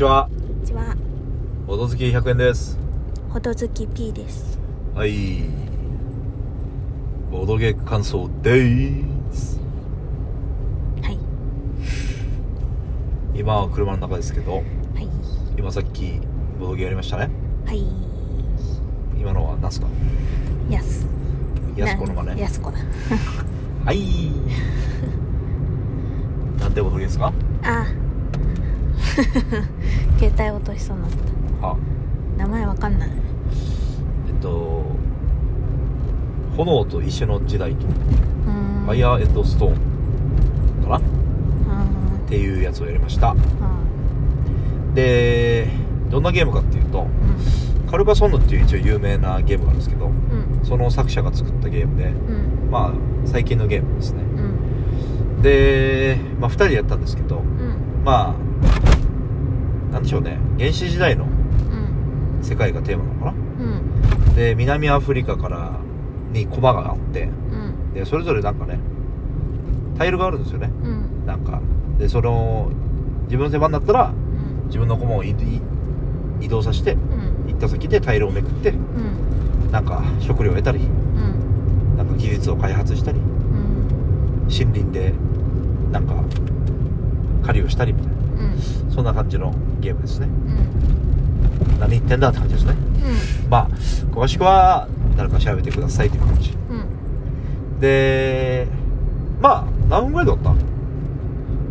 ちは。こんにちは、ほどずき100円です。ほどずき P です。はい。ボドゲ感想でーす。はい。今は車の中ですけど、はい。今さっきボドゲやりましたね。はい。今のは何すか？やす。やすこのがね？なやすこだ。はい。なんてボドゲですか？あ 携帯落としそうになった。あ、名前わかんない。えっと、炎と石の時代と、うーん。ファイヤーエッドストーンかなっうていうやつをやりました。で、どんなゲームかっていうと、カルカソンヌっていう一応有名なゲームがあるんですけど、うん。うん。その作者が作ったゲームで、うん。まあ、最近のゲームですね。うん。で、まあ、2人でやったんですけど、うん。まあ、なんでしょうね、原始時代のうん。世界がテーマなのかな？うん。で、南アフリカからにコマがあって、うん。で、それぞれなんかね、タイルがあるんですよね。うん。なんか、で、その、自分の手番だったら、うん。自分の駒を移動させて、うん。行った先でタイルをめくって、うん。なんか食料を得たり、うん。なんか技術を開発したり、うん。森林でなんか狩りをしたりみたいなうん。そんな感じのゲームですねうん。何言ってんだって感じですねまあ詳しくは誰か調べてくださいっていう感じうん。でまあ何分ぐらいだった？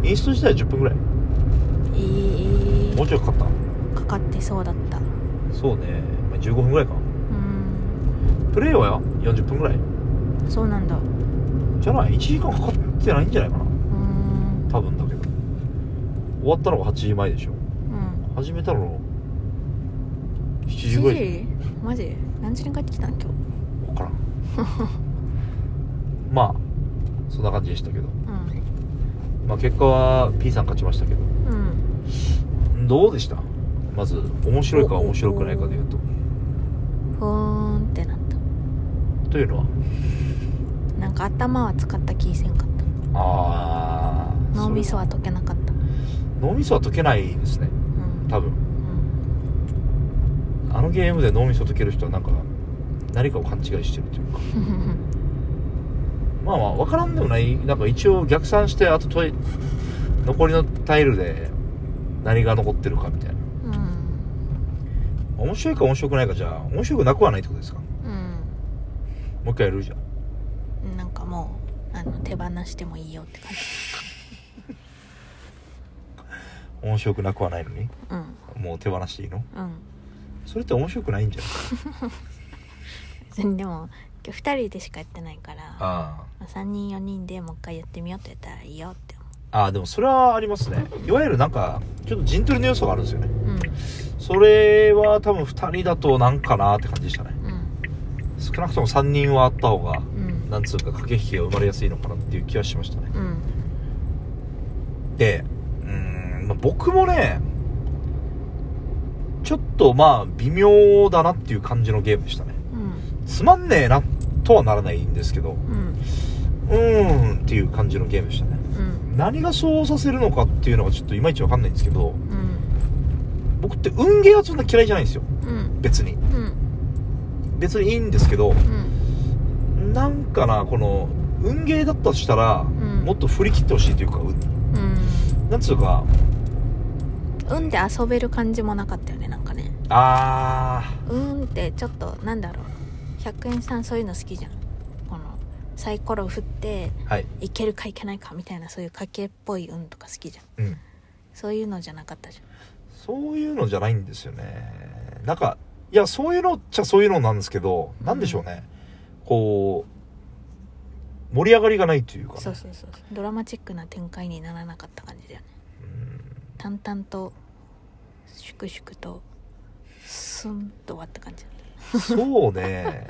インスト自体は10分ぐらいえー。もうちょいかかった？かかってそうだった。そうね、まあ、15分ぐらいかうん。プレイは40分ぐらいそうなんだ。じゃない？1時間かかってないんじゃないかなうん。多分だ終わったのが8時前でしょ。うん。始めたの7時ぐらい7時？マジ？何時に帰ってきたん今日？分からん。まあそんな感じでしたけど、うん。まあ、結果は P さん勝ちましたけど。うん。どうでした？まず面白いか面白くないかでいうと。ふーんってなった。というのは？なんか頭は使った気せんかった。ああ脳みそは解けなかった脳みそは解けないですね。うん。多分。うん。あのゲームで脳みそ解ける人はなんか何かを勘違いしてるというか。まあまあ分からんでもない。なんか一応逆算してあととい残りのタイルで何が残ってるかみたいな。うん。面白いか面白くないかじゃあ面白くなくはないってことですか？もう一回やるじゃんうん。なんかもうあの手放してもいいよって感じ面白くなくはないのに？うん。もう手放していいの？うん。それって面白くないんじゃない別にでも今日2人でしかやってないからあまあ、3人4人でもう一回やってみようって言ったらいいよって思あああでもそれはありますね。いわゆるなんかちょっと陣取りの要素があるんですよね。ううん。それは多分2人だとなんかなって感じでしたね。うん。少なくとも3人はあった方がうん。なんつうか駆け引きが生まれやすいのかなっていう気はしましたね。うん。で僕もねちょっとまあ微妙だなっていう感じのゲームでしたね。うん。つまんねえなとはならないんですけどうん。うーんっていう感じのゲームでしたね。うん。何がそうさせるのかっていうのがちょっといまいちわかんないんですけどうん。僕って運ゲーはそんな嫌いじゃないんですよ。うん。別に。うん。別にいいんですけどうん。なんかなこの運ゲーだったとしたら、ん。もっと振り切ってほしいというかううん。なんつうか運で遊べる感じもなかったよねなんかね。あ運ってちょっとなんだろう。100円さんそういうの好きじゃん。このサイコロ振ってーはい。いけるかいけないかみたいなそういう賭けっぽい運とか好きじゃん。うん。そういうのじゃなかったじそういうのじゃないんですよね。なんかいやそういうのっちゃそういうのなんですけど、うんなんでしょうね。こう盛り上がりがないというかね、ゃんそうそうそう。ドラマチックな展開にならなかった感じだよね淡々と粛々とスンと終わった感じ。うんそうね。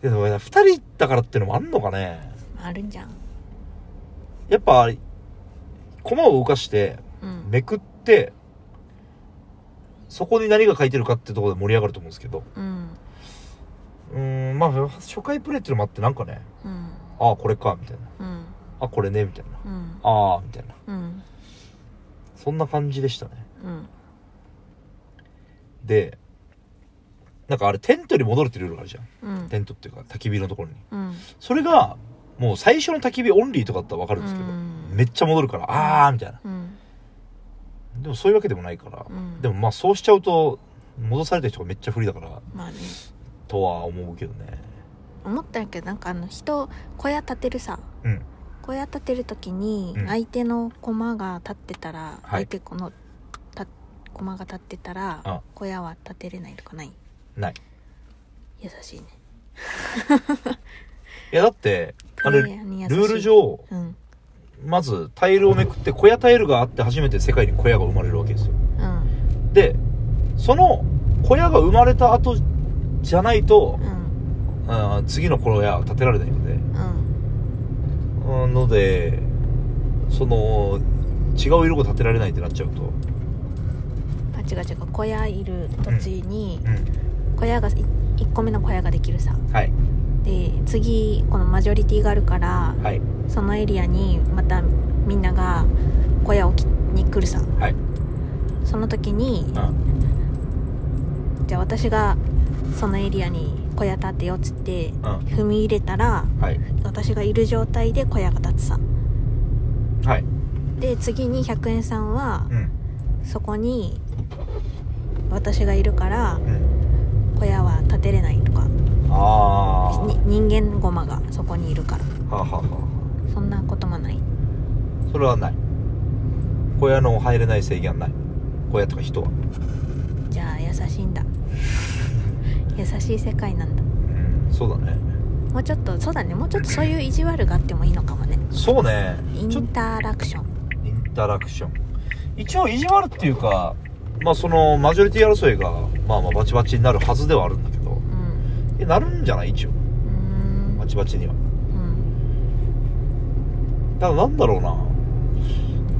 でも2人だからっていうのもあんのかね。あるんじゃん。やっぱ駒を動かしてうん。めくってそこに何が書いてるかってところで盛り上がると思うんですけど。うん。うーんまあ初回プレイっていうのもあってなんかね。うん。ああこれかみたいな。うん。あこれねみたいな。うん。ああみたいな。うんそんな感じでしたね。うん。でなんかあれテントに戻るってルールがあるじゃん。うん。テントっていうか焚き火のところに。うん。それがもう最初の焚き火オンリーとかだったら分かるんですけど、うん。めっちゃ戻るからあーみたいな。うん。でもそういうわけでもないから、うん。でもまあそうしちゃうと戻された人がめっちゃ不利だからまあね。とは思うけどね。思ったんやけどなんかあの人小屋建てるさ。うん小屋建てる時にうん。相手の駒が立ってたら、はい。相手このた駒が立ってたらあ。小屋は建てれないとかない？ない。優しいね。いやだってあれルプレイヤーに優しい。ール上うん。まずタイルをめくって小屋タイルがあって初めて世界に小屋が生まれるわけですよ。うん。でその小屋が生まれた後じゃないとう、ん。次の小屋は建てられないので。うんうんのでその違う色が建てられないってなっちゃうと。あ違う違う。小屋いる土地にうん小屋が1個目の小屋ができるさ。はい。で次このマジョリティがあるからはい。そのエリアにまたみんなが小屋をきに来るさ。はい。その時にうん。じゃあ私がそのエリアに小屋建てようっつってうん。踏み入れたらはい。私がいる状態で小屋が建つさ。はい。で次に100円さんはうん。そこに私がいるからうん。小屋は建てれないとか。ああに人間ゴマがそこにいるから。はあ、はあはそんなこともない。あ、それはない。小屋の入れない制限はない。小屋とか人は。じゃあ優しいんだ優しい世界なんだ。うんそうだね。もうちょっとそうだね。もうちょっとそういう意地悪があってもいいのかもね。そうね。インタラクション。インタラクション。一応意地悪っていうかまあそのマジョリティ争いがまあまあバチバチになるはずではあるんだけど。うん。えなるんじゃない？一応。バチバチには。うん。ただなんだろうな。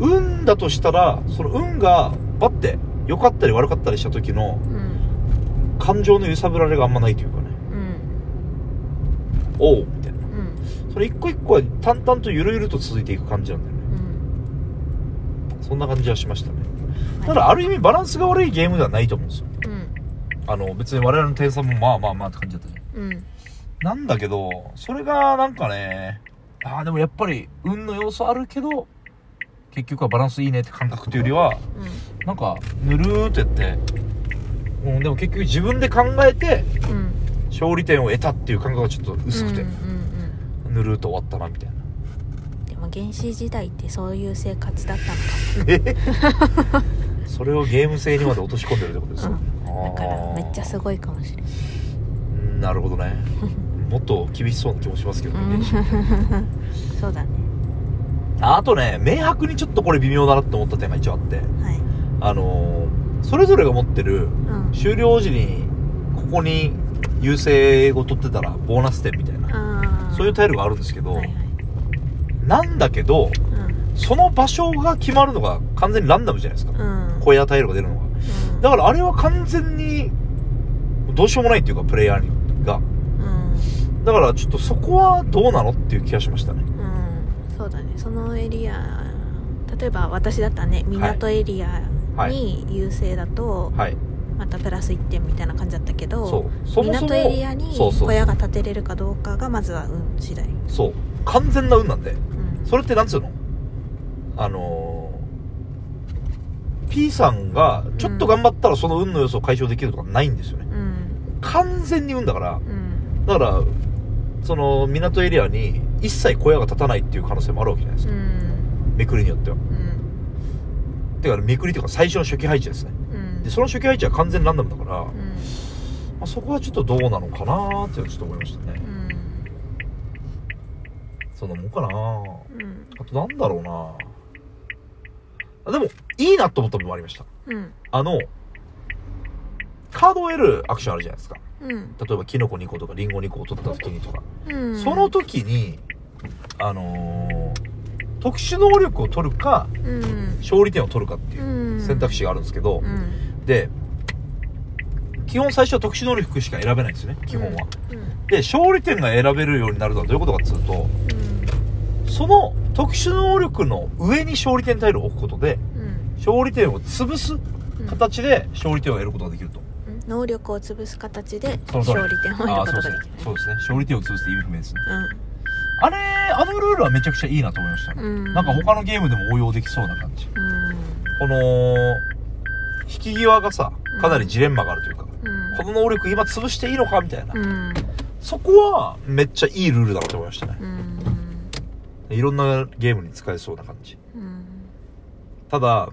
運だとしたらその運がバッて良かったり悪かったりした時のうん感情の揺さぶられがあんまないというかね。うん。おうみたいな。うん。それ一個一個は淡々とゆるゆると続いていく感じなんだよね。うん。そんな感じはしましたね。はい。ただある意味バランスが悪いゲームではないと思うんですよ。うん。あの別に我々の点差もまあまあまあって感じだったねうん。なんだけどそれがなんかねああでもやっぱり運の要素あるけど結局はバランスいいねって感覚というよりはなんかぬるーってやってうんでも結局自分で考えてうん。うん勝利点を得たっていう感覚がちょっと薄くて。うんうんぬるーっと終わったなみたいな。うんでも原始時代ってそういう生活だったのか。それをゲーム性にまで落とし込んでるってことですよ、もだからめっちゃすいごいかもしれないなるほどね。もっと厳しそうな気もしますけどね、うん。そうだね。ああとね明白にちょっとこれ微妙だなって思った点が一応あって。はい。あのーそれぞれが持ってるうん。終了時にここに優勢を取ってたらボーナス点みたいな。そういうタイルがあるんですけど、はいはい。なんだけどうん。その場所が決まるのが完全にランダムじゃないですか。うん。小屋タイルが出るのが。うん。だからあれは完全にどうしようもないっていうかプレイヤーが。うん。だからちょっとそこはどうなのっていう気がしましたね。うん。そうだね。そのエリア例えば私だったらね港エリアに優勢だと、はい。またプラス1点みたいな感じだったけどそう。そもそも港エリアにそうそう小屋が建てれるかどうかがまずは運次第、そう。完全な運なんで。うん、それってなんつうの？あのー、P さんがちょっと頑張ったらその運の要素を解消できるとかないんですよね。うん。完全に運だから。うん。だからその港エリアに一切小屋が建たないっていう可能性もあるわけじゃないですか、うん。めくりによってはうんてかめくりというか最初の初期配置ですね。うん。でその初期配置は完全ランダムだから、まうん。あ、そこはちょっとどうなのかなーっていうのはちょっと思いましたね。うん。そんなもんかなー。うん。あとなんだろうなあでもいいなと思った部分もありました。うん。あのカードを得るアクションあるじゃないですか。うん。例えばキノコ2個とかリンゴ2個を取った時にとか、うん。その時にあのー特殊能力を取るかうん。勝利点を取るかっていううん。選択肢があるんですけど、うん。で基本最初は特殊能力しか選べないんですよね基本は、うん。で勝利点が選べるようになるのはどういうことかっつうとうん。その特殊能力の上に勝利点タイルを置くことでうん。勝利点を潰すうん。形で勝利点を得ることができると、うん。能力を潰す形で勝利点を得ることができる。そうですね。そうですね。勝利点を潰すって意味不明ですね。うあれあのルールはめちゃくちゃいいなと思いましたね、うん。なんか他のゲームでも応用できそうな感じ。ん。この引き際がさかなりジレンマがあるというか、うん。この能力今潰していいのかみたいな、うん。そこはめっちゃいいルールだなと思いましたね。うん。いろんなゲームに使えそうな感じ。うん。ただ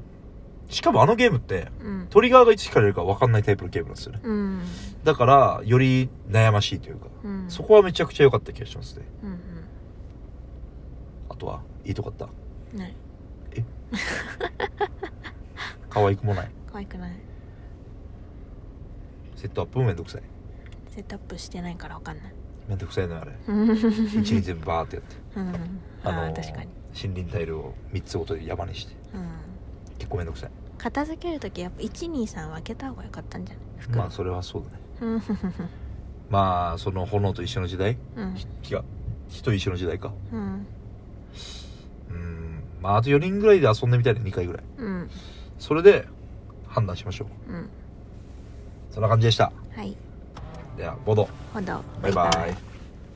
しかもあのゲームってうん。トリガーがいつからやるか分かんないタイプのゲームなんですよね。うん。だからより悩ましいというかうん。そこはめちゃくちゃ良かった気がしますね。うんあとはいいとこあっうんない。た 可愛くもない？可愛くない。セットアップもめんどくさい？セットアップしてないからわかんない。めんどくさいのよあれ。う ん一に全部バーってやって。うん。あのあー確かに。森林タイルを3つごとで山にして。うん結構めんどくさい。片付けるときやっぱ123分けた方が良かったんじゃない？袋まあそれはそうだね。うん。まあその炎と一緒の時代？うん。火が火と一緒の時代か。うんうんまああと4人ぐらいで遊んでみたいね2回ぐらい。うん。それで判断しましょう。うん。そんな感じでした。はい。ではボード。ほどバイバイ